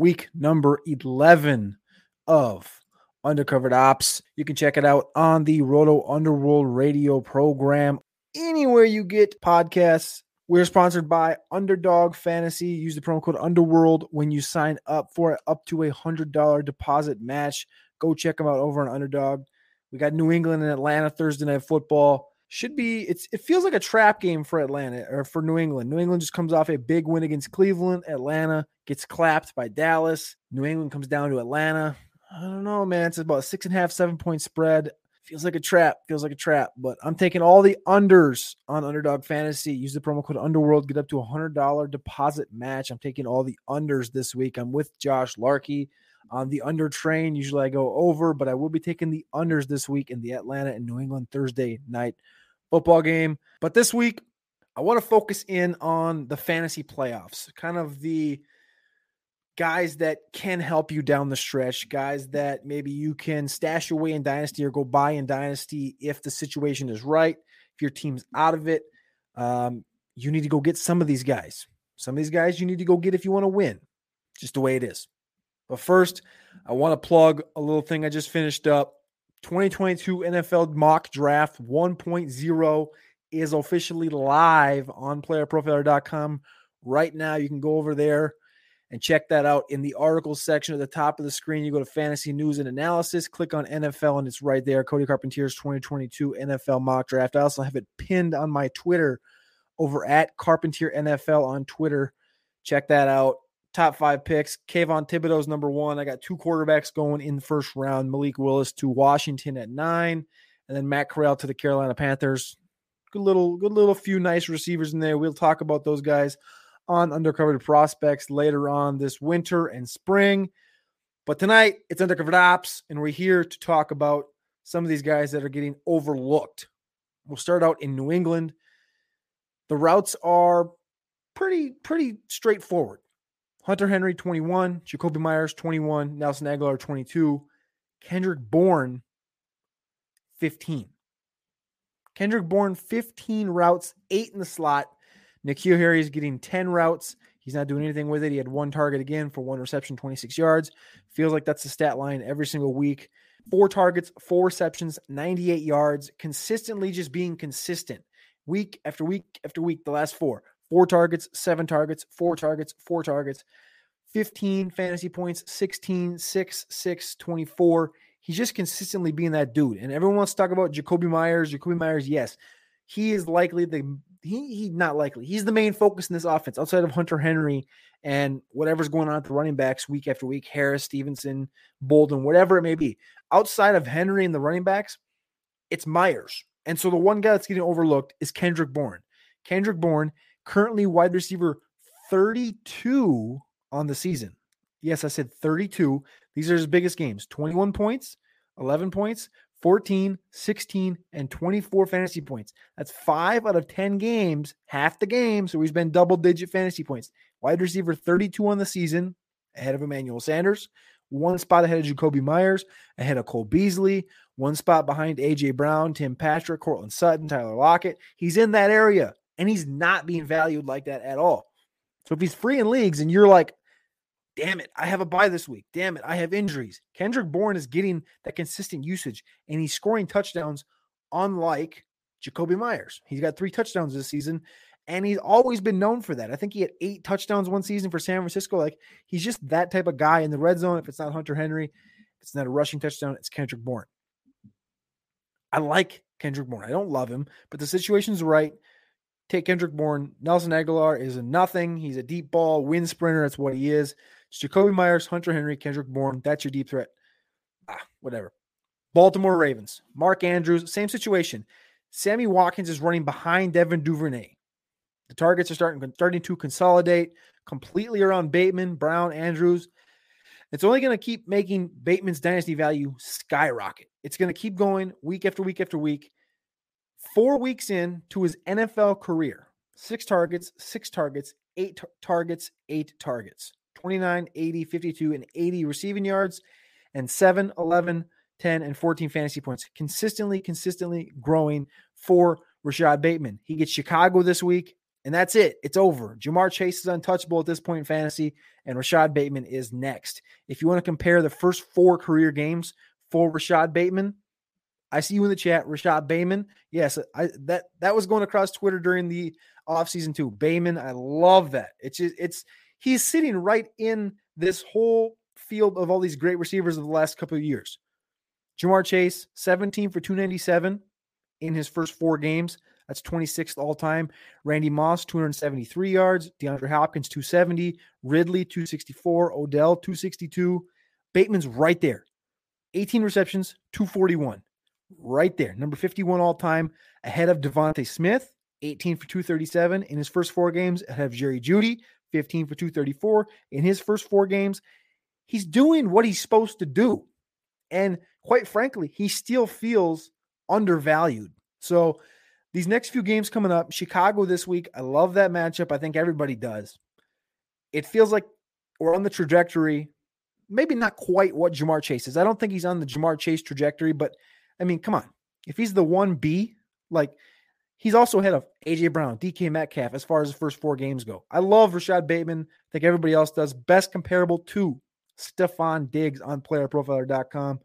week number 11 of Undercovered Ops. You can check it out on the Roto Underworld radio program. Anywhere you get podcasts, we're sponsored by Underdog Fantasy. Use the promo code Underworld when you sign up for it, up to a $100 deposit match. Go check them out over on Underdog. We got New England and Atlanta Thursday night football should be it's it feels like a trap game for Atlanta or for New England. New England just comes off a big win against Cleveland. Atlanta gets clapped by Dallas. New England comes down to Atlanta. I don't know, man. It's about six and a half, seven point spread. Feels like a trap. Feels like a trap. But I'm taking all the unders on Underdog Fantasy. Use the promo code Underworld. Get up to a hundred dollar deposit match. I'm taking all the unders this week. I'm with Josh Larkey on the under train. Usually I go over, but I will be taking the unders this week in the Atlanta and New England Thursday night football game. But this week, I want to focus in on the fantasy playoffs, kind of the guys that can help you down the stretch, guys that maybe you can stash away in Dynasty or go buy in Dynasty if the situation is right. If your team's out of it, um, you need to go get some of these guys. Some of these guys you need to go get if you want to win, just the way it is. But first, I want to plug a little thing I just finished up. 2022 NFL mock draft 1.0 is officially live on playerprofiler.com right now. You can go over there and check that out in the articles section at the top of the screen. You go to fantasy news and analysis, click on NFL, and it's right there. Cody Carpentier's 2022 NFL mock draft. I also have it pinned on my Twitter over at Carpentier NFL on Twitter. Check that out top five picks. Kayvon Thibodeaux's number one. I got two quarterbacks going in the first round. Malik Willis to Washington at nine, and then Matt Corral to the Carolina Panthers. Good little, good little few nice receivers in there. We'll talk about those guys on undercovered prospects later on this winter and spring. But tonight it's undercovered ops, and we're here to talk about some of these guys that are getting overlooked. We'll start out in New England. The routes are pretty, pretty straightforward. Hunter Henry, 21. Jakobi Meyers, 21. Nelson Agholor 22. Kendrick Bourne, 15. Kendrick Bourne, 15 routes, eight in the slot. N'Keal Harry is getting 10 routes. He's not doing anything with it. He had one target again for one reception, 26 yards. Feels like that's the stat line every single week. Four targets, four receptions, 98 yards, consistently just being consistent week after week after week, the last four four targets, seven targets, four targets, four targets, 15 fantasy points, 16, 6, 6, 24. He's just consistently being that dude. And everyone wants to talk about Jakobi Meyers. Jakobi Meyers, yes, he is likely the he he not likely. He's the main focus in this offense outside of Hunter Henry and whatever's going on at the running backs week after week, Harris, Stevenson, Bolden, whatever it may be. Outside of Henry and the running backs, it's Meyers. And so the one guy that's getting overlooked is Kendrick Bourne. Kendrick Bourne currently wide receiver 32 on the season. Yes, I said 32. These are his biggest games 21 points, 11 points, 14, 16, and 24 fantasy points. That's five out of 10 games, half the game. So he's been double digit fantasy points. Wide receiver 32 on the season, ahead of Emmanuel Sanders, one spot ahead of Jakobi Meyers, ahead of Cole Beasley, one spot behind AJ Brown, Tim Patrick, Courtland Sutton, Tyler Lockett. He's in that area and he's not being valued like that at all. So if he's free in leagues and you're like, damn it, I have a buy this week. Damn it, I have injuries. Kendrick Bourne is getting that consistent usage and he's scoring touchdowns unlike Jakobi Meyers. He's got three touchdowns this season and he's always been known for that. I think he had eight touchdowns one season for San Francisco. Like he's just that type of guy in the red zone. If it's not Hunter Henry, it's not a rushing touchdown, it's Kendrick Bourne. I like Kendrick Bourne. I don't love him, but the situation's right. Take Kendrick Bourne. Nelson Agholor is a nothing. He's a deep ball wind sprinter. That's what he is. It's Jakobi Meyers, Hunter Henry, Kendrick Bourne. That's your deep threat. Ah, whatever. Baltimore Ravens. Mark Andrews, same situation. Sammy Watkins is running behind Devin Duvernay. The targets are starting starting to consolidate completely around Bateman, Brown, Andrews. It's only going to keep making Bateman's dynasty value skyrocket. It's going to keep going week after week after week. Four weeks in to his NFL career, six targets, six targets, eight tar- targets, eight targets, 29, 80, 52, and 80 receiving yards, and 7, 11, 10, and 14 fantasy points. Consistently, consistently growing for Rashod Bateman. He gets Chicago this week, and that's it. It's over. Ja'Marr Chase is untouchable at this point in fantasy, and Rashod Bateman is next. If you want to compare the first four career games for Rashod Bateman, I see you in the chat, Rashod Bateman. Yes, I that that was going across Twitter during the offseason too. Bateman, I love that. It's just it's he's sitting right in this whole field of all these great receivers of the last couple of years. Ja'Marr Chase, 17 for 297 in his first four games. That's 26th all time. Randy Moss, 273 yards. DeAndre Hopkins, 270. Ridley, 264. Odell, 262. Bateman's right there. 18 receptions, 241. Right there. Number 51 all time, ahead of DeVonta Smith, 18 for 237 in his first four games, ahead of Jerry Jeudy, 15 for 234 in his first four games. He's doing what he's supposed to do. And quite frankly, he still feels undervalued. So these next few games coming up, Chicago this week, I love that matchup. I think everybody does. It feels like we're on the trajectory, maybe not quite what Ja'Marr Chase is. I don't think he's on the Ja'Marr Chase trajectory, but I mean, come on. If he's the 1B, like he's also ahead of AJ Brown, DK Metcalf as far as the first four games go. I love Rashod Bateman. I think everybody else does. Best comparable to Stefon Diggs on playerprofiler.com.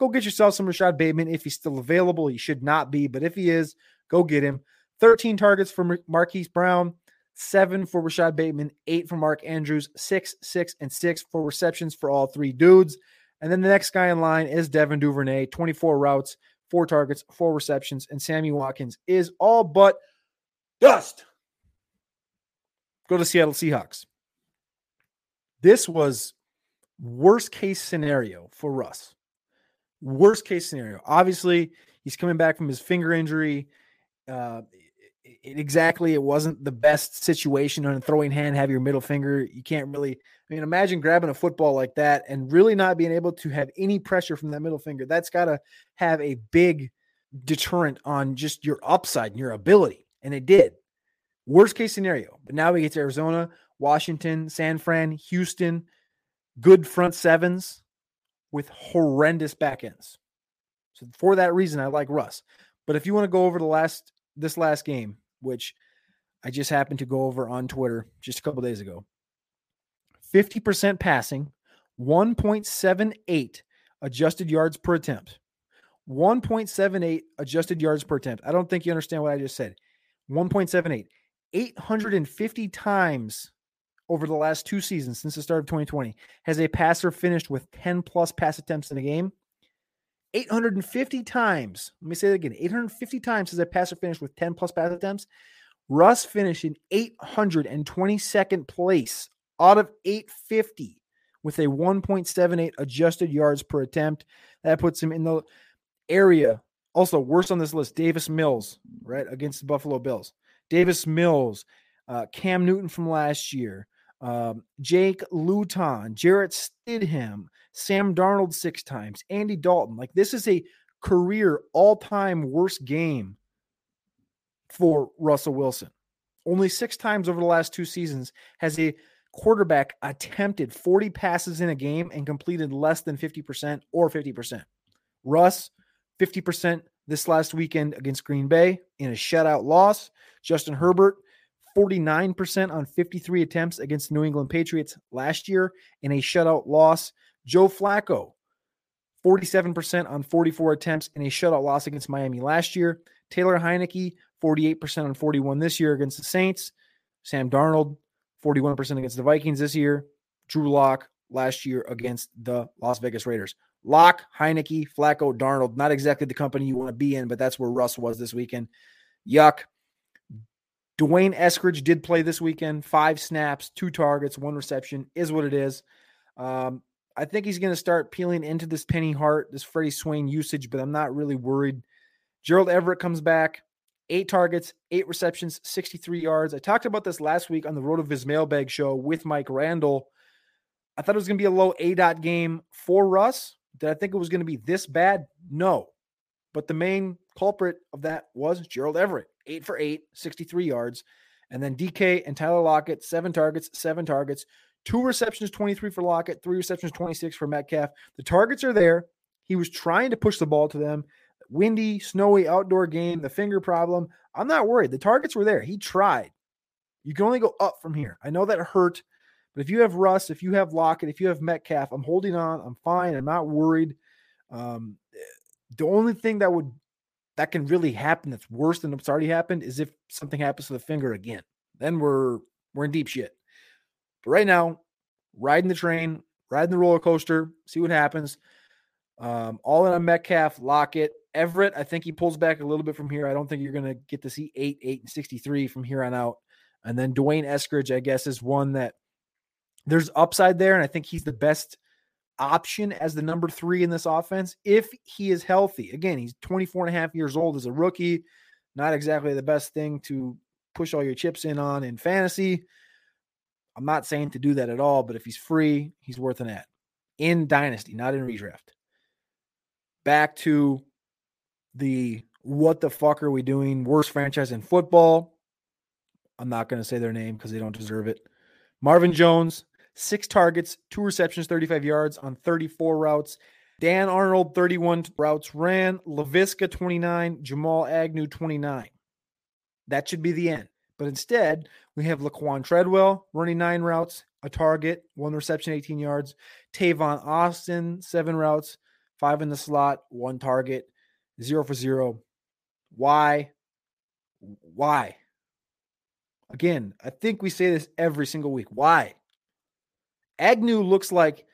Go get yourself some Rashod Bateman if he's still available. He should not be, but if he is, go get him. 13 targets for Marquise Brown, seven for Rashod Bateman, eight for Mark Andrews, six, six, and six for receptions for all three dudes. And then the next guy in line is Devin Duvernay, 24 routes, four targets, four receptions, and Sammy Watkins is all but dust. Go to Seattle Seahawks. This was worst case scenario for Russ. Worst case scenario. Obviously, he's coming back from his finger injury. Uh, exactly, it wasn't the best situation on a throwing hand. Have your middle finger. You can't really. I mean, imagine grabbing a football like that and really not being able to have any pressure from that middle finger. That's got to have a big deterrent on just your upside and your ability. And it did. Worst case scenario. But now we get to Arizona, Washington, San Fran, Houston, good front sevens with horrendous back ends. So for that reason, I like Russ. But if you want to go over the last this last game, which I just happened to go over on Twitter just a couple days ago, 50% passing, 1.78 adjusted yards per attempt. 1.78 adjusted yards per attempt. I don't think you understand what I just said. 1.78. 850 times over the last two seasons since the start of 2020 has a passer finished with 10 plus pass attempts in a game. 850 times. Let me say that again. 850 times has a passer finished with 10 plus pass attempts. Russ finished in 822nd place out of 850 with a 1.78 adjusted yards per attempt. That puts him in the area. Also, worst on this list, Davis Mills, right, against the Buffalo Bills. Davis Mills, uh, Cam Newton from last year, um, Jake Luton, Jarrett Stidham, Sam Darnold six times, Andy Dalton. Like this is a career all time worst game for Russell Wilson. Only six times over the last two seasons has a quarterback attempted 40 passes in a game and completed less than 50% or 50%. Russ, 50% this last weekend against Green Bay in a shutout loss. Justin Herbert, 49% on 53 attempts against New England Patriots last year in a shutout loss. Joe Flacco, 47% on 44 attempts in a shutout loss against Miami last year. Taylor Heinicke, 48% on 41 this year against the Saints. Sam Darnold, 41% against the Vikings this year. Drew Lock last year against the Las Vegas Raiders. Lock, Heinicke, Flacco, Darnold, not exactly the company you want to be in, but that's where Russ was this weekend. Yuck. D'Wayne Eskridge did play this weekend, five snaps, two targets, one reception, is what it is. Um, I think he's going to start peeling into this Penny Hart, this Freddie Swain usage, but I'm not really worried. Gerald Everett comes back, eight targets, eight receptions, 63 yards. I talked about this last week on the Road of His Mailbag show with Mike Randall. I thought it was going to be a low A dot game for Russ. Did I think it was going to be this bad? No. But the main culprit of that was Gerald Everett, eight for eight, 63 yards. And then DK and Tyler Lockett, seven targets, seven targets, two receptions, 23 for Lockett, three receptions, 26 for Metcalf. The targets are there. He was trying to push the ball to them. Windy, snowy outdoor game, the finger problem. I'm not worried. The targets were there. He tried. You can only go up from here. I know that hurt, but if you have Russ, if you have Lockett, if you have Metcalf, I'm holding on. I'm fine. I'm not worried. Um, the only thing that would that can really happen that's worse than what's already happened is if something happens to the finger again. Then we're we're in deep shit. But right now, riding the train, riding the roller coaster, see what happens. Um, all in on Metcalf, Lockett, Everett. I think he pulls back a little bit from here. I don't think you're going to get to see eight, eight, and 63 from here on out. And then D'Wayne Eskridge, I guess, is one that there's upside there. And I think he's the best option as the number three in this offense if he is healthy. Again, he's 24 and a half years old as a rookie. Not exactly the best thing to push all your chips in on in fantasy. I'm not saying to do that at all, but if he's free, he's worth an ad in Dynasty, not in redraft. Back to the what the fuck are we doing? Worst franchise in football. I'm not going to say their name because they don't deserve it. Marvin Jones, six targets, two receptions, 35 yards on 34 routes. Dan Arnold, 31 routes ran. Laviska, 29. Jamal Agnew, 29. That should be the end. But instead, we have Laquan Treadwell running nine routes, a target, one reception, 18 yards. Tavon Austin, seven routes, five in the slot, one target, zero for zero. Why? Why? Again, I think we say this every single week. Why? Agnew looks like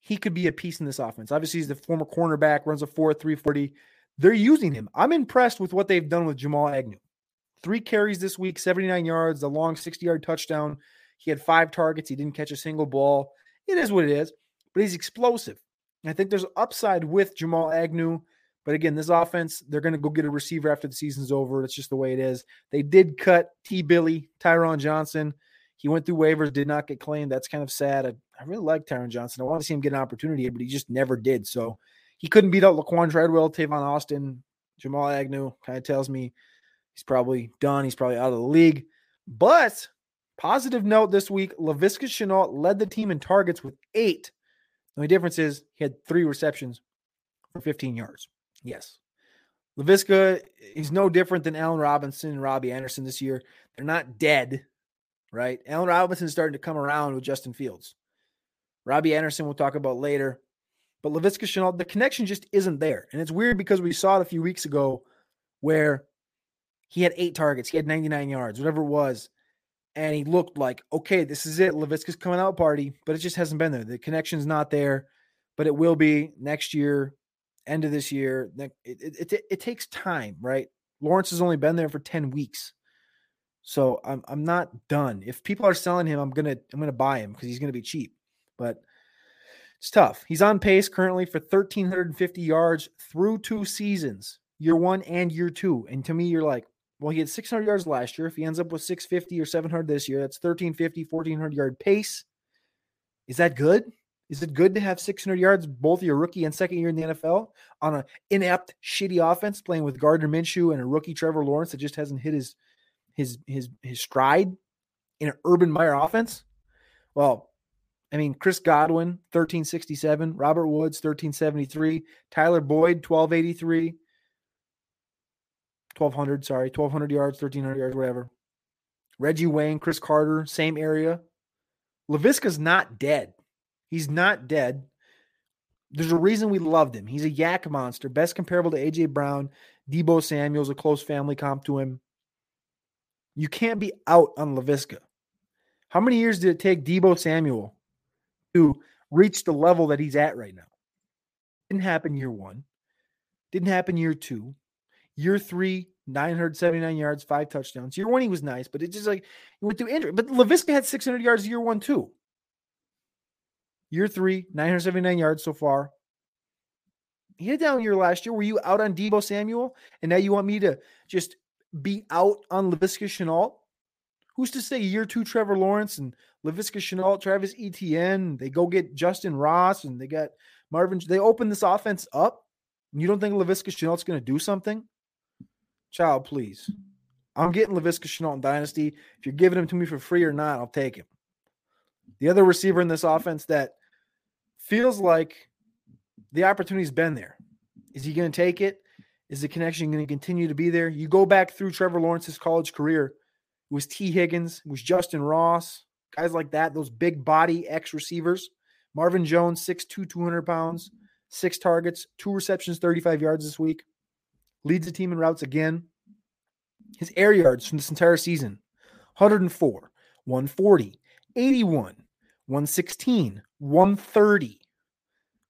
he could be a piece in this offense. Obviously, he's the former cornerback, runs a 4 340. They're using him. I'm impressed with what they've done with Jamal Agnew. Three carries this week, 79 yards, a long 60 yard touchdown. He had five targets. He didn't catch a single ball. It is what it is, but he's explosive. I think there's upside with Jamal Agnew. But again, this offense, they're going to go get a receiver after the season's over. It's just the way it is. They did cut T. Billy, Tyron Johnson. He went through waivers, did not get claimed. That's kind of sad. I, I really like Tyron Johnson. I want to see him get an opportunity, but he just never did. So he couldn't beat out Laquan Treadwell, Tavon Austin, Jamal Agnew. Kind of tells me he's probably done. He's probably out of the league. But positive note this week, Laviska Shenault led the team in targets with eight. The only difference is he had three receptions for 15 yards. Yes. Laviska is no different than Allen Robinson and Robbie Anderson this year. They're not dead right? Allen Robinson's starting to come around with Justin Fields. Robbie Anderson, we'll talk about later. But Laviska Shenault, the connection just isn't there. And it's weird because we saw it a few weeks ago where he had eight targets, he had 99 yards, whatever it was. And he looked like, okay, this is it. Laviska's coming out party, but it just hasn't been there. The connection's not there, but it will be next year, end of this year. It, it, it, it takes time, right? Lawrence has only been there for 10 weeks. So I'm I'm not done. If people are selling him, I'm gonna I'm gonna buy him because he's gonna be cheap. But it's tough. He's on pace currently for 1,350 yards through two seasons, year one and year two. And to me, you're like, well, he had 600 yards last year. If he ends up with 650 or 700 this year, that's 1,350, 1,400 yard pace. Is that good? Is it good to have 600 yards both your rookie and second year in the NFL on an inept, shitty offense playing with Gardner Minshew and a rookie Trevor Lawrence that just hasn't hit his his his his stride in an Urban Meyer offense? Well, I mean, Chris Godwin, 1367, Robert Woods, 1373, Tyler Boyd, 1283, 1200, sorry, 1200 yards, 1300 yards, whatever. Reggie Wayne, Cris Carter, same area. Laviska's not dead. He's not dead. There's a reason we loved him. He's a YAC monster, best comparable to AJ Brown. Deebo Samuel's a close family comp to him. You can't be out on Laviska. How many years did it take Deebo Samuel to reach the level that he's at right now? Didn't happen year one. Didn't happen year two. Year three, 979 yards, five touchdowns. Year one, he was nice, but it just like he went through injury. But Laviska had 600 yards year one, too. Year three, 979 yards so far. He had down year last year. Were you out on Deebo Samuel? And now you want me to just be out on Laviska Shenault? Who's to say year two Trevor Lawrence and Laviska Shenault, Travis Etienne, they go get Justyn Ross and they got Marvin. They open this offense up. And you don't think Laviska Shenault's going to do something? child, please. I'm getting Laviska Shenault in Dynasty. If you're giving him to me for free or not, I'll take him. The other receiver in this offense that feels like the opportunity's been there. Is he going to take it? Is the connection going to continue to be there? You go back through Trevor Lawrence's college career. It was Tee Higgins, it was Justyn Ross, guys like that, those big body X receivers. Marvin Jones, 6'2, 200 pounds, six targets, two receptions, 35 yards this week. Leads the team in routes again. His air yards from this entire season 104, 140, 81, 116, 130.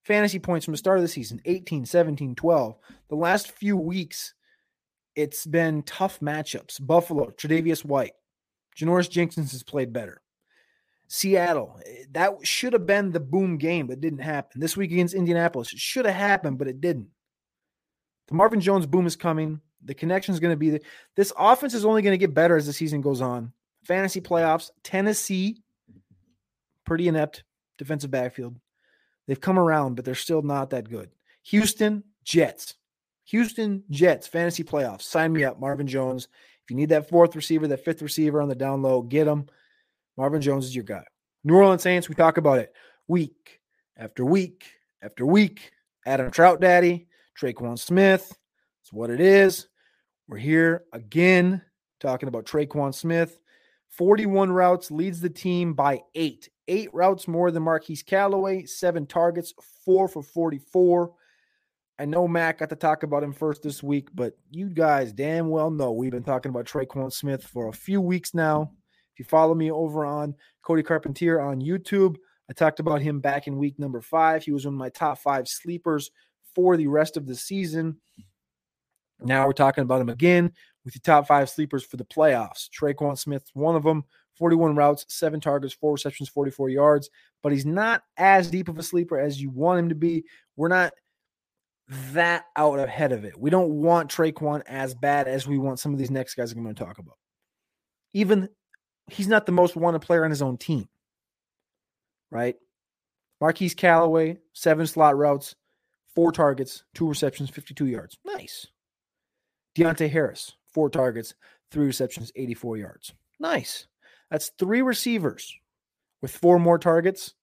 Fantasy points from the start of the season 18, 17, 12. The last few weeks, it's been tough matchups. Buffalo, Tre'Davious White. Janoris Jenkins has played better. Seattle, eh, that should have been the boom game, but didn't happen. This week against Indianapolis, it should have happened, but it didn't. The Marvin Jones boom is coming. The connection is going to be there. This offense is only going to get better as the season goes on. Fantasy playoffs, Tennessee, pretty inept defensive backfield. They've come around, but they're still not that good. Houston, Jets. Houston Jets fantasy playoffs. Sign me up, Marvin Jones. If you need that fourth receiver, that fifth receiver on the down low, get him. Marvin Jones is your guy. New Orleans Saints, we talk about it week after week after week. Adam Trout Daddy, Tre'Quan Smith. It's what it is. We're here again talking about Tre'Quan Smith. 41 routes leads the team by eight. Eight routes more than Marquez Callaway, seven targets, four for 44. I know Matt got to talk about him first this week, but you guys damn well know we've been talking about Tre'Quan Smith for a few weeks now. If you follow me over on Cody Carpentier on YouTube, I talked about him back in week number five. He was one of my top five sleepers for the rest of the season. Now we're talking about him again with the top five sleepers for the playoffs. Tre'Quan Smith, one of them, 41 routes, seven targets, four receptions, 44 yards. But he's not as deep of a sleeper as you want him to be. We're not that out ahead of it. We don't want Tre'Quan as bad as we want some of these next guys I'm going to talk about. Even he's not the most wanted player on his own team, right? Marquez Callaway, seven slot routes, four targets, two receptions, 52 yards. Nice. Deonte Harris, four targets, three receptions, 84 yards. Nice. That's three receivers with four more targets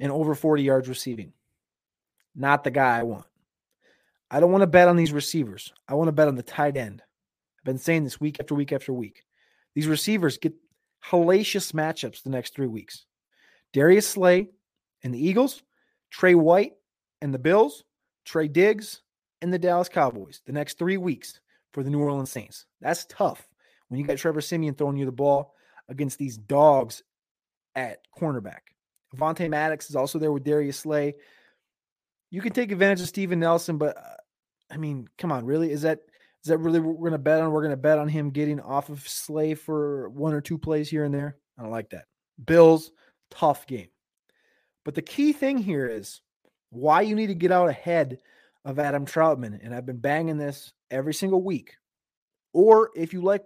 and over 40 yards receiving. Not the guy I want. I don't want to bet on these receivers. I want to bet on the tight end. I've been saying this week after week after week. These receivers get hellacious matchups the next three weeks. Darius Slay and the Eagles, Trey White and the Bills, Trey Diggs and the Dallas Cowboys the next three weeks for the New Orleans Saints. That's tough when you got Trevor Siemian throwing you the ball against these dogs at cornerback. Avonte Maddox is also there with Darius Slay you can take advantage of Steven Nelson, but uh, I mean, come on, really? Is that is that really what we're gonna bet on? We're gonna bet on him getting off of Slay for one or two plays here and there. I don't like that. Bills, tough game. But the key thing here is why you need to get out ahead of Adam Trautman. And I've been banging this every single week. Or if you like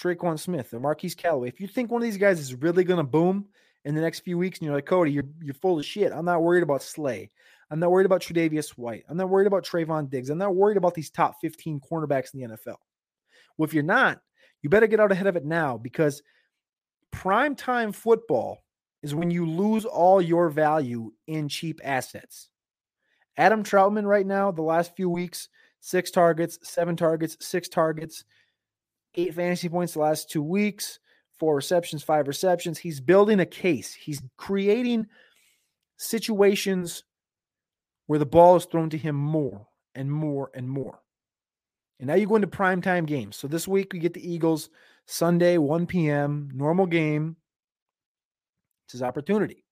Tre'Quan Smith or Marquez Callaway, if you think one of these guys is really going to boom in the next few weeks and you're like, Cody, you're, you're full of shit. I'm not worried about Slay. I'm not worried about Tre'Davious White. I'm not worried about Trevon Diggs. I'm not worried about these top 15 cornerbacks in the NFL. Well, if you're not, you better get out ahead of it now because prime time football is when you lose all your value in cheap assets. Adam Trautman, right now, the last few weeks, six targets, seven targets, six targets, eight fantasy points the last two weeks, four receptions, five receptions. He's building a case. He's creating situations where the ball is thrown to him more and more and more. And now you go into primetime games. So this week we get the Eagles Sunday, 1 p.m., normal game. It's his opportunity.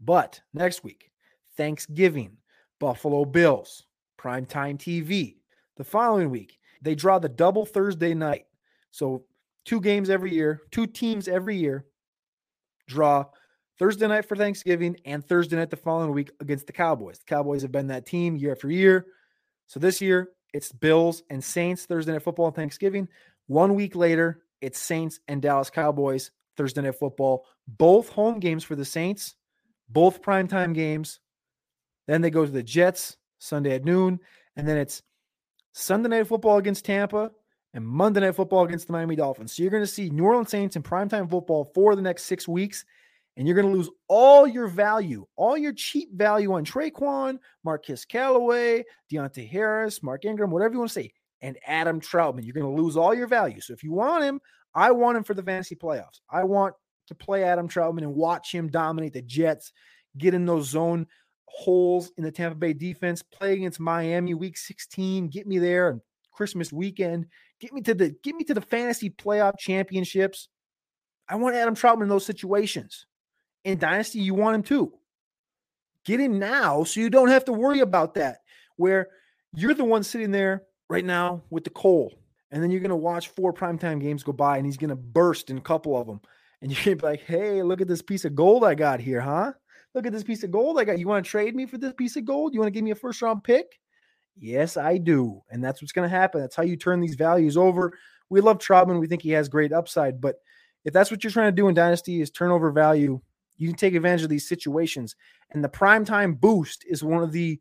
But next week, Thanksgiving, Buffalo Bills, primetime TV. The following week, they draw the double Thursday night. So two games every year, two teams every year draw Thursday night for Thanksgiving and Thursday night the following week against the Cowboys. The Cowboys have been that team year after year. So this year, it's Bills and Saints Thursday night football and Thanksgiving. One week later, it's Saints and Dallas Cowboys Thursday night football. Both home games for the Saints, both primetime games. Then they go to the Jets Sunday at noon. And then it's Sunday night football against Tampa, and Monday Night Football against the Miami Dolphins. So you're going to see New Orleans Saints in primetime football for the next six weeks, and you're going to lose all your value, all your cheap value on Tre'Quan, Marquez Callaway, Deonte Harris, Mark Ingram, whatever you want to say, and Adam Trautman. You're going to lose all your value. So if you want him, I want him for the fantasy playoffs. I want to play Adam Trautman and watch him dominate the Jets, get in those zone holes in the Tampa Bay defense, play against Miami week 16, get me there and Christmas weekend, get me to the get me to the fantasy playoff championships. I want Adam Trautman in those situations. In Dynasty, you want him too. Get him now so you don't have to worry about that. Where you're the one sitting there right now with the coal, and then you're going to watch four primetime games go by, and he's going to burst in a couple of them. And you're going to be like, hey, look at this piece of gold I got here, huh? Look at this piece of gold I got. You want to trade me for this piece of gold? You want to give me a first round pick? Yes, I do. And that's what's going to happen. That's how you turn these values over. We love Trautman. We think he has great upside. But if that's what you're trying to do in Dynasty is turnover value, you can take advantage of these situations. And the primetime boost is one of the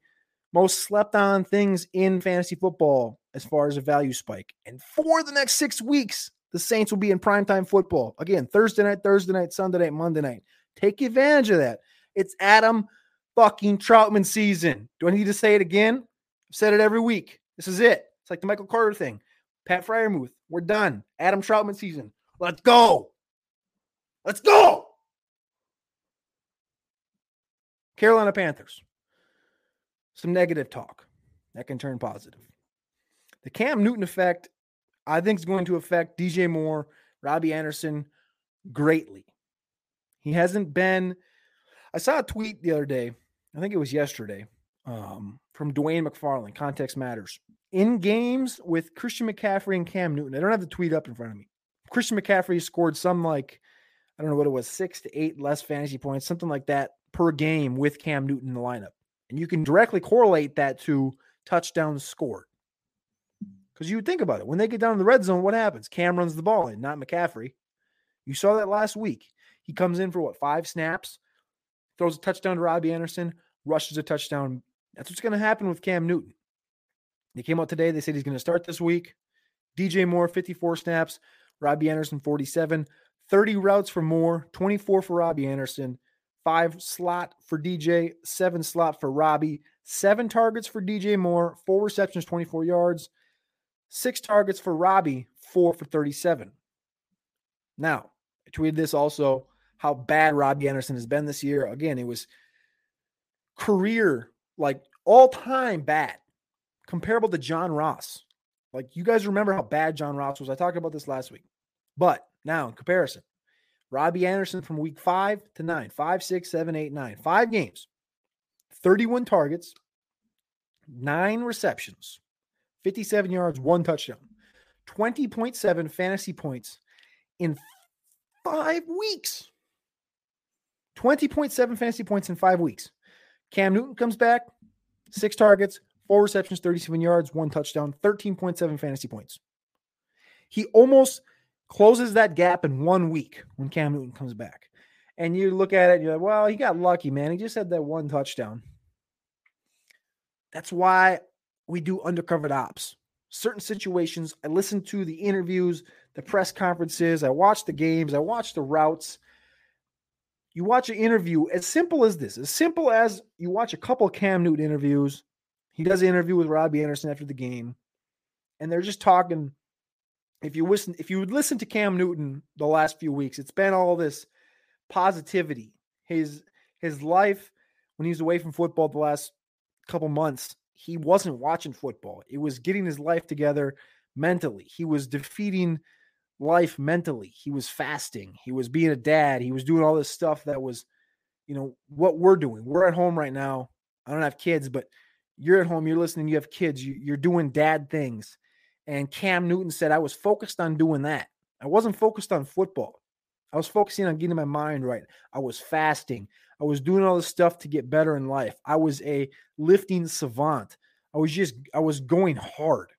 most slept on things in fantasy football as far as a value spike. And for the next six weeks, the Saints will be in primetime football. Again, Thursday night, Thursday night, Sunday night, Monday night. Take advantage of that. It's Adam fucking Trautman season. Do I need to say it again? I've said it every week. This is it. It's like the Michael Carter thing. Pat Freiermuth, we're done. Adam Trautman season. Let's go. Let's go. Carolina Panthers. Some negative talk that can turn positive. The Cam Newton effect, I think, is going to affect DJ Moore, Robbie Anderson greatly. He hasn't been. I saw a tweet the other day. I think it was yesterday um, from Dwain McFarland. Context matters. In games with Christian McCaffrey and Cam Newton, I don't have the tweet up in front of me. Christian McCaffrey scored some like, I don't know what it was, six to eight less fantasy points, something like that per game with Cam Newton in the lineup. And you can directly correlate that to touchdowns scored. Because you think about it. When they get down in the red zone, what happens? Cam runs the ball in, not McCaffrey. You saw that last week. He comes in for what, five snaps, throws a touchdown to Robbie Anderson, rushes a touchdown that's what's going to happen with Cam Newton. They came out today. They said he's going to start this week. DJ Moore, 54 snaps. Robbie Anderson, 47. 30 routes for Moore, 24 for Robbie Anderson, five slot for DJ, seven slot for Robbie, seven targets for DJ Moore, four receptions, 24 yards, six targets for Robbie, four for 37. Now, I tweeted this also how bad Robbie Anderson has been this year. Again, it was career like all time bad, comparable to John Ross. Like you guys remember how bad John Ross was. I talked about this last week. But now in comparison, Robbie Anderson from week five to nine, five, six, seven, eight, nine, five games, 31 targets, nine receptions, 57 yards, one touchdown, 20.7 fantasy points in five weeks. 20.7 fantasy points in five weeks. Cam Newton comes back, six targets, four receptions, 37 yards, one touchdown, 13.7 fantasy points. He almost closes that gap in one week when Cam Newton comes back. And you look at it, you're like, well, he got lucky, man. He just had that one touchdown. That's why we do undercovered ops. Certain situations, I listen to the interviews, the press conferences, I watch the games, I watch the routes you watch an interview as simple as this, as simple as you watch a couple Cam Newton interviews. He does an interview with Robbie Anderson after the game, and they're just talking. If you listen, if you would listen to Cam Newton the last few weeks, it's been all this positivity. His his life when he was away from football the last couple months, he wasn't watching football. It was getting his life together mentally. He was defeating life mentally. He was fasting. He was being a dad. He was doing all this stuff that was, you know, what we're doing. We're at home right now. I don't have kids, but you're at home, you're listening, you have kids, you, are doing dad things. And Cam Newton said, I was focused on doing that. I wasn't focused on football. I was focusing on getting my mind right. I was fasting. I was doing all this stuff to get better in life. I was a lifting savant. I was just, I was going hard.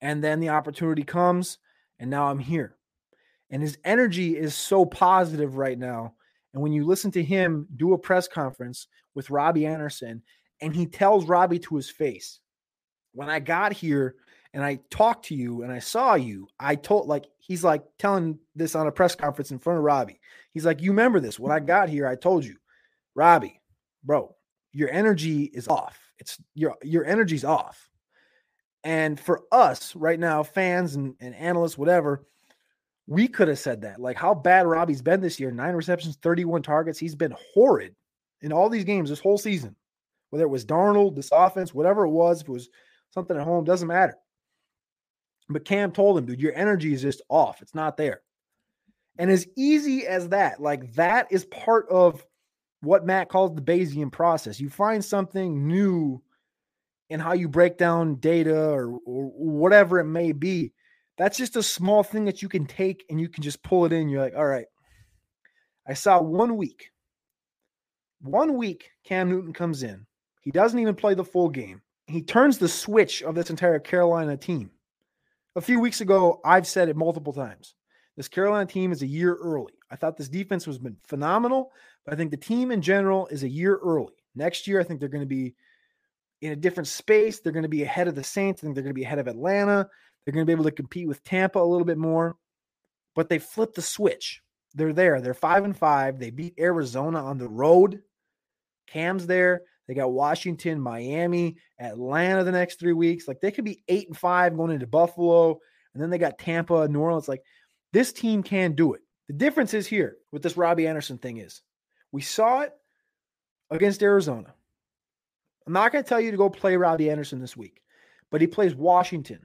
And then the opportunity comes and now I'm here. And his energy is so positive right now. And when you listen to him do a press conference with Robbie Anderson, and he tells Robbie to his face, when I got here and I talked to you and I saw you, I told like he's like telling this on a press conference in front of Robbie. He's like, You remember this? When I got here, I told you, Robbie, bro, your energy is off. It's your your energy's off. And for us right now, fans and, and analysts, whatever, we could have said that. Like how bad Robbie's been this year. Nine receptions, 31 targets. He's been horrid in all these games this whole season. Whether it was Darnold, this offense, whatever it was, if it was something at home, doesn't matter. But Cam told him, dude, your energy is just off. It's not there. And as easy as that, like that is part of what Matt calls the Bayesian process. You find something new in how you break down data or, or whatever it may be. That's just a small thing that you can take and you can just pull it in. You're like, all right, I saw one week. One week, Cam Newton comes in. He doesn't even play the full game. He turns the switch of this entire Carolina team. A few weeks ago, I've said it multiple times. This Carolina team is a year early. I thought this defense was been phenomenal, but I think the team in general is a year early. Next year, I think they're going to be in a different space. They're going to be ahead of the Saints. I think they're going to be ahead of Atlanta. They're going to be able to compete with Tampa a little bit more. But they flipped the switch. They're there. They're five and five. They beat Arizona on the road. Cam's there. They got Washington, Miami, Atlanta the next three weeks. Like they could be eight and five going into Buffalo. And then they got Tampa, New Orleans. Like this team can do it. The difference is here with this Robbie Anderson thing is we saw it against Arizona. I'm not going to tell you to go play Robbie Anderson this week, but he plays Washington.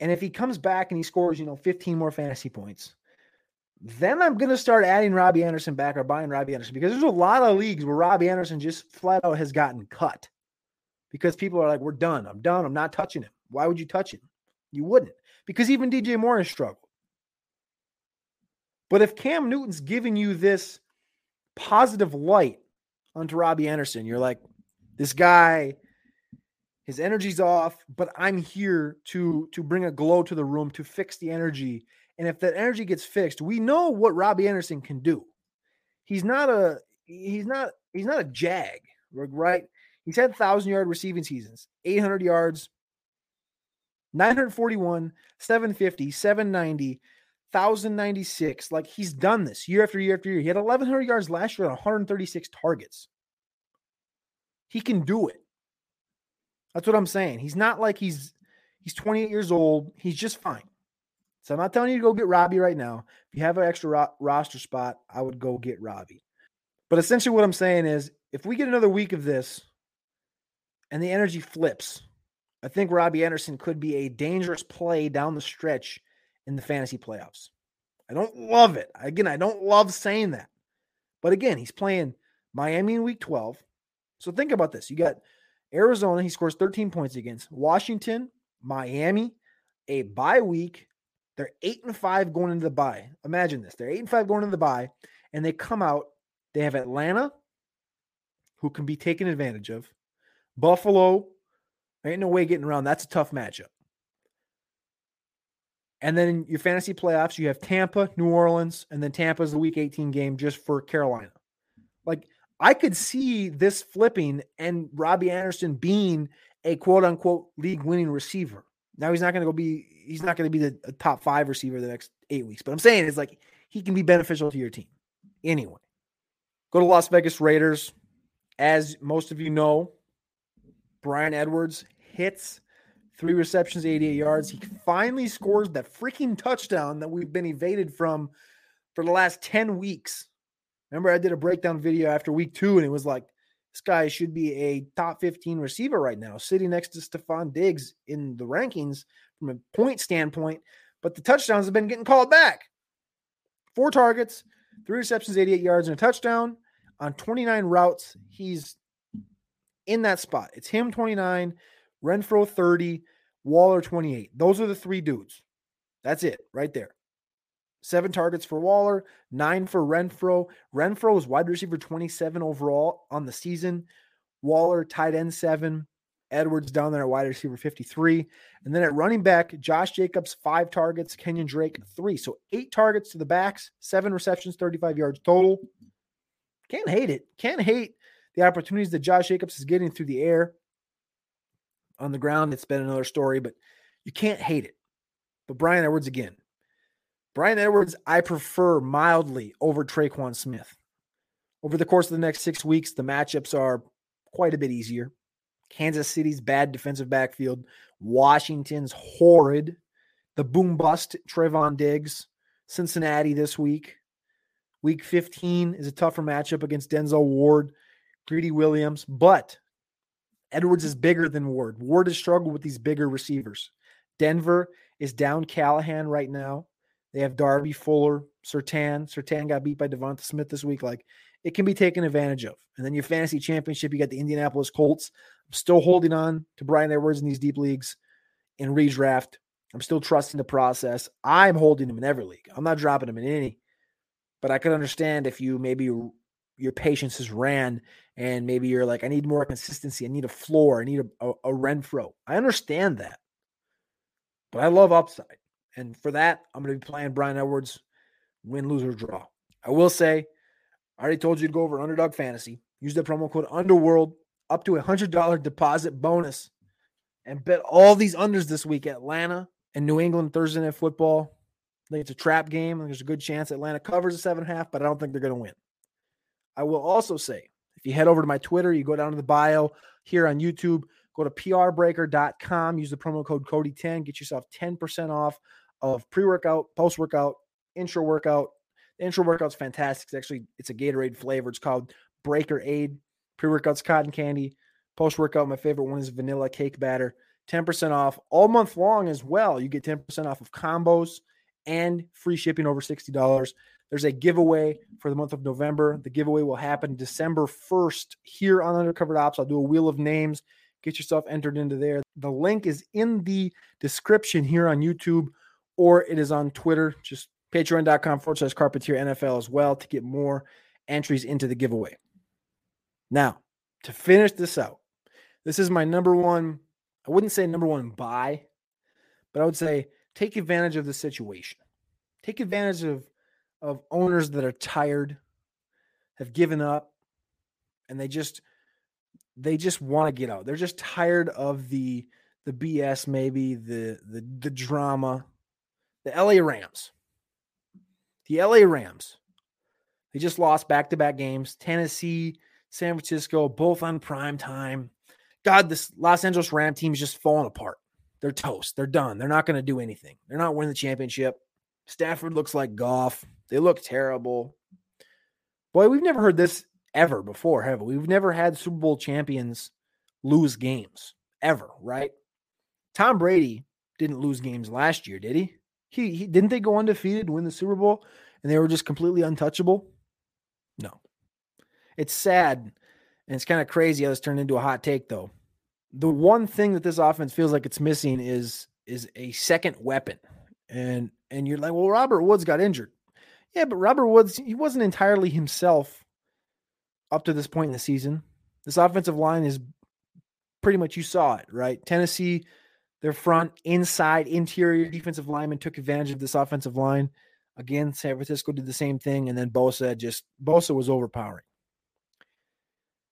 And if he comes back and he scores, you know, 15 more fantasy points, then I'm going to start adding Robbie Anderson back or buying Robbie Anderson because there's a lot of leagues where Robbie Anderson just flat out has gotten cut because people are like, we're done. I'm done. I'm not touching him. Why would you touch him? You wouldn't because even DJ Moore has struggled. But if Cam Newton's giving you this positive light onto Robbie Anderson, you're like, this guy, his energy's off, but I'm here to to bring a glow to the room to fix the energy. And if that energy gets fixed, we know what Robbie Anderson can do. He's not a he's not he's not a jag, right? He's had thousand yard receiving seasons, 800 yards, 941, 750, 790, 1096. Like he's done this year after year after year. He had 1100 yards last year on 136 targets. He can do it. That's what I'm saying. He's not like he's he's 28 years old. He's just fine. So I'm not telling you to go get Robbie right now. If you have an extra ro- roster spot, I would go get Robbie. But essentially, what I'm saying is, if we get another week of this, and the energy flips, I think Robbie Anderson could be a dangerous play down the stretch in the fantasy playoffs. I don't love it. Again, I don't love saying that. But again, he's playing Miami in week 12. So think about this. You got Arizona, he scores 13 points against Washington, Miami, a bye week. They're eight and five going into the bye. Imagine this. They're eight and five going into the bye, and they come out. They have Atlanta, who can be taken advantage of, Buffalo, ain't no way getting around. That's a tough matchup. And then your fantasy playoffs, you have Tampa, New Orleans, and then Tampa's the week 18 game just for Carolina. Like I could see this flipping and Robbie Anderson being a quote unquote league winning receiver. Now he's not going to go be he's not going to be the top 5 receiver the next 8 weeks, but I'm saying is like he can be beneficial to your team. Anyway, go to Las Vegas Raiders. As most of you know, Bryan Edwards hits three receptions, 88 yards. He finally scores that freaking touchdown that we've been evaded from for the last 10 weeks. Remember, I did a breakdown video after week two, and it was like, this guy should be a top 15 receiver right now, sitting next to Stefon Diggs in the rankings from a point standpoint. But the touchdowns have been getting called back. Four targets, three receptions, 88 yards, and a touchdown on 29 routes. He's in that spot. It's him 29, Renfrow 30, Waller 28. Those are the three dudes. That's it right there. Seven targets for Waller, nine for Renfrow. Renfrow is wide receiver 27 overall on the season. Waller, tight end seven. Edwards down there at wide receiver 53. And then at running back, Josh Jacobs, five targets. Kenyan Drake, three. So eight targets to the backs, seven receptions, 35 yards total. Can't hate it. Can't hate the opportunities that Josh Jacobs is getting through the air. On the ground, it's been another story, but you can't hate it. But Bryan Edwards again. Bryan Edwards, I prefer mildly over Tre'Quan Smith. Over the course of the next six weeks, the matchups are quite a bit easier. Kansas City's bad defensive backfield, Washington's horrid, the boom bust Trevon Diggs, Cincinnati this week. Week 15 is a tougher matchup against Denzel Ward, Greedy Williams, but Edwards is bigger than Ward. Ward has struggled with these bigger receivers. Denver is down Callahan right now. They have Darby Fuller, Surtain. Surtain got beat by Devonta Smith this week. Like it can be taken advantage of. And then your fantasy championship, you got the Indianapolis Colts. I'm still holding on to Bryan Edwards in these deep leagues in redraft. I'm still trusting the process. I'm holding him in every league. I'm not dropping him in any. But I could understand if you maybe your patience has ran and maybe you're like, I need more consistency. I need a floor. I need a, a, a Renfrow. I understand that. But I love upside. And for that, I'm going to be playing Bryan Edwards, win, lose, or draw. I will say I already told you to go over Underdog Fantasy. Use the promo code Underworld up to a hundred dollar deposit bonus, and bet all these unders this week. Atlanta and New England Thursday Night Football. I think it's a trap game. There's a good chance Atlanta covers a seven and a half, but I don't think they're going to win. I will also say if you head over to my Twitter, you go down to the bio here on YouTube, go to prbreaker.com, use the promo code Cody10, get yourself 10% off of pre workout, post workout, intro workout, the intro workout's fantastic. It's actually it's a Gatorade flavor. It's called Breaker Aid. Pre-workout's cotton candy. Post-workout, my favorite one is vanilla cake batter. 10% off all month long as well. You get 10% off of combos and free shipping over $60. There's a giveaway for the month of November. The giveaway will happen December 1st here on Undercovered Ops. I'll do a wheel of names. Get yourself entered into there. The link is in the description here on YouTube or it is on Twitter. Just Patreon.com forward slash carpentier NFL as well to get more entries into the giveaway. Now, to finish this out, this is my number one, I wouldn't say number one buy, but I would say take advantage of the situation. Take advantage of, of owners that are tired, have given up, and they just they just want to get out. They're just tired of the the BS, maybe the the the drama. The LA Rams the LA Rams. They just lost back to back games. Tennessee, San Francisco, both on prime time. God, this Los Angeles Ram team is just falling apart. They're toast. They're done. They're not going to do anything. They're not winning the championship. Stafford looks like Goff. They look terrible. Boy, we've never heard this ever before, have we? We've never had Super Bowl champions lose games ever, right? Tom Brady didn't lose games last year, did he? He, he didn't they go undefeated, win the Super Bowl, and they were just completely untouchable? No. It's sad and it's kind of crazy how this turned into a hot take though. The one thing that this offense feels like it's missing is is a second weapon. And and you're like, well, Robert Woods got injured. Yeah, but Robert Woods, he wasn't entirely himself up to this point in the season. This offensive line is pretty much you saw it, right? Tennessee their front, inside, interior defensive lineman took advantage of this offensive line. Again, San Francisco did the same thing, and then Bosa just Bosa was overpowering.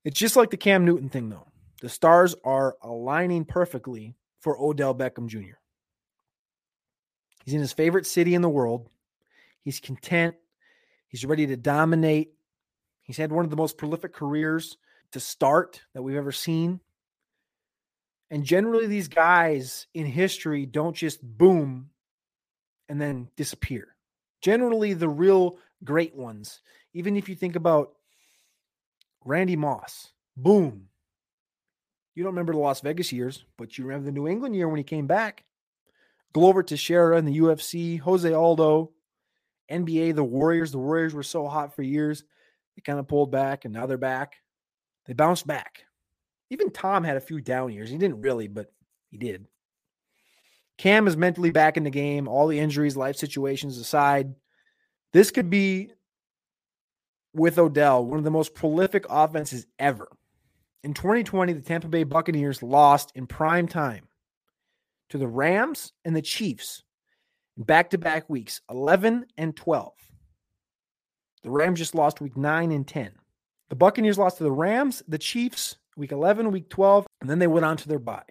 It's just like the Cam Newton thing, though. The stars are aligning perfectly for Odell Beckham Jr. He's in his favorite city in the world. He's content. He's ready to dominate. He's had one of the most prolific careers to start that we've ever seen. And generally, these guys in history don't just boom and then disappear. Generally, the real great ones, even if you think about Randy Moss, boom. You don't remember the Las Vegas years, but you remember the New England year when he came back. Glover Teixeira in the UFC, Jose Aldo, NBA, the Warriors. The Warriors were so hot for years. They kind of pulled back and now they're back. They bounced back. Even Tom had a few down years. He didn't really, but he did. Cam is mentally back in the game, all the injuries, life situations aside. This could be, with Odell, one of the most prolific offenses ever. In 2020, the Tampa Bay Buccaneers lost in prime time to the Rams and the Chiefs back to back weeks 11 and 12. The Rams just lost week 9 and 10. The Buccaneers lost to the Rams, the Chiefs, week 11, week 12, and then they went on to their bye.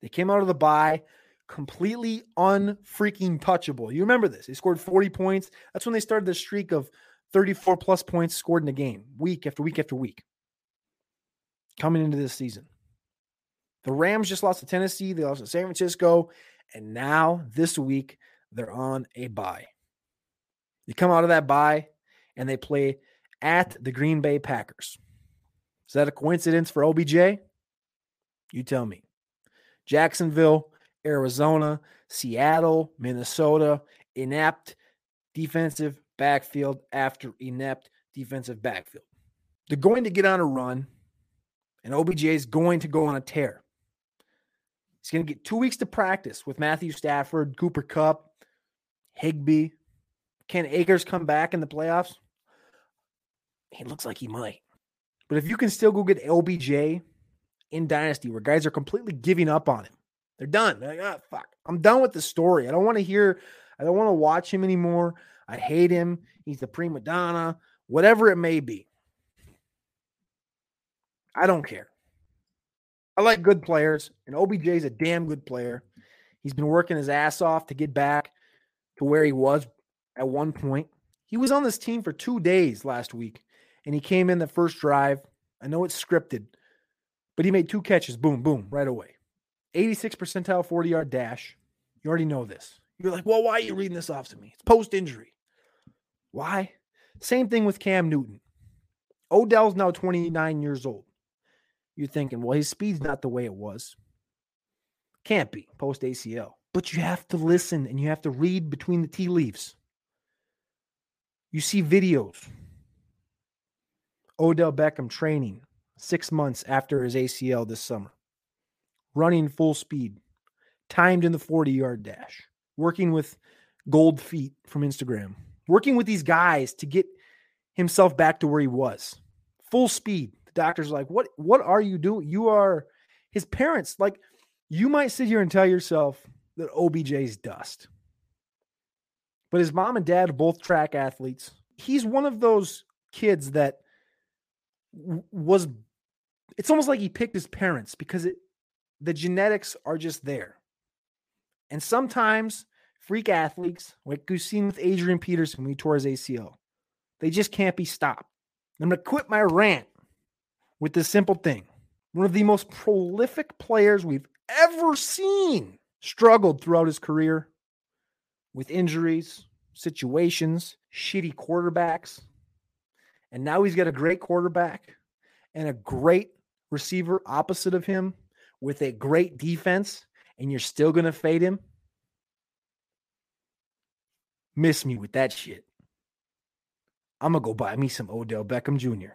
They came out of the bye completely unfreaking touchable. You remember this? They scored 40 points. That's when they started the streak of 34 plus points scored in a game, week after week after week. Coming into this season. The Rams just lost to Tennessee, they lost to San Francisco, and now this week they're on a bye. You come out of that bye and they play at the Green Bay Packers. Is that a coincidence for OBJ? You tell me. Jacksonville, Arizona, Seattle, Minnesota, inept defensive backfield after inept defensive backfield. They're going to get on a run, and OBJ is going to go on a tear. He's going to get two weeks to practice with Matthew Stafford, Cooper Kupp, Higbee. Can Akers come back in the playoffs? He looks like he might. But if you can still go get OBJ in Dynasty where guys are completely giving up on him, they're done. They're like, ah, fuck. I'm done with the story. I don't want to hear, I don't want to watch him anymore. I hate him. He's the prima donna, whatever it may be. I don't care. I like good players, and OBJ is a damn good player. He's been working his ass off to get back to where he was at one point. He was on this team for two days last week, and he came in the first drive. I know it's scripted, but he made two catches, boom, boom, right away. 86 percentile 40 yard dash. You already know this. You're like, well, why are you reading this off to me? It's post injury. Why? Same thing with Cam Newton. Odell's now 29 years old. You're thinking, well, his speed's not the way it was. Can't be post ACL. But you have to listen and you have to read between the tea leaves. You see videos. Odell Beckham training six months after his ACL this summer running full speed, timed in the 40 yard dash, working with gold feet from Instagram, working with these guys to get himself back to where he was. Full speed. Doctor's like, "What what are you doing? You are his parents like you might sit here and tell yourself that OBJ's dust. But his mom and dad are both track athletes. He's one of those kids that was it's almost like he picked his parents because it the genetics are just there. And sometimes freak athletes, like we've seen with Adrian Peterson when he tore his ACL, they just can't be stopped. I'm going to quit my rant with this simple thing. One of the most prolific players we've ever seen struggled throughout his career with injuries, situations, shitty quarterbacks. And now he's got a great quarterback and a great receiver opposite of him with a great defense and you're still going to fade him? Miss me with that shit. I'm going to go buy me some Odell Beckham Jr.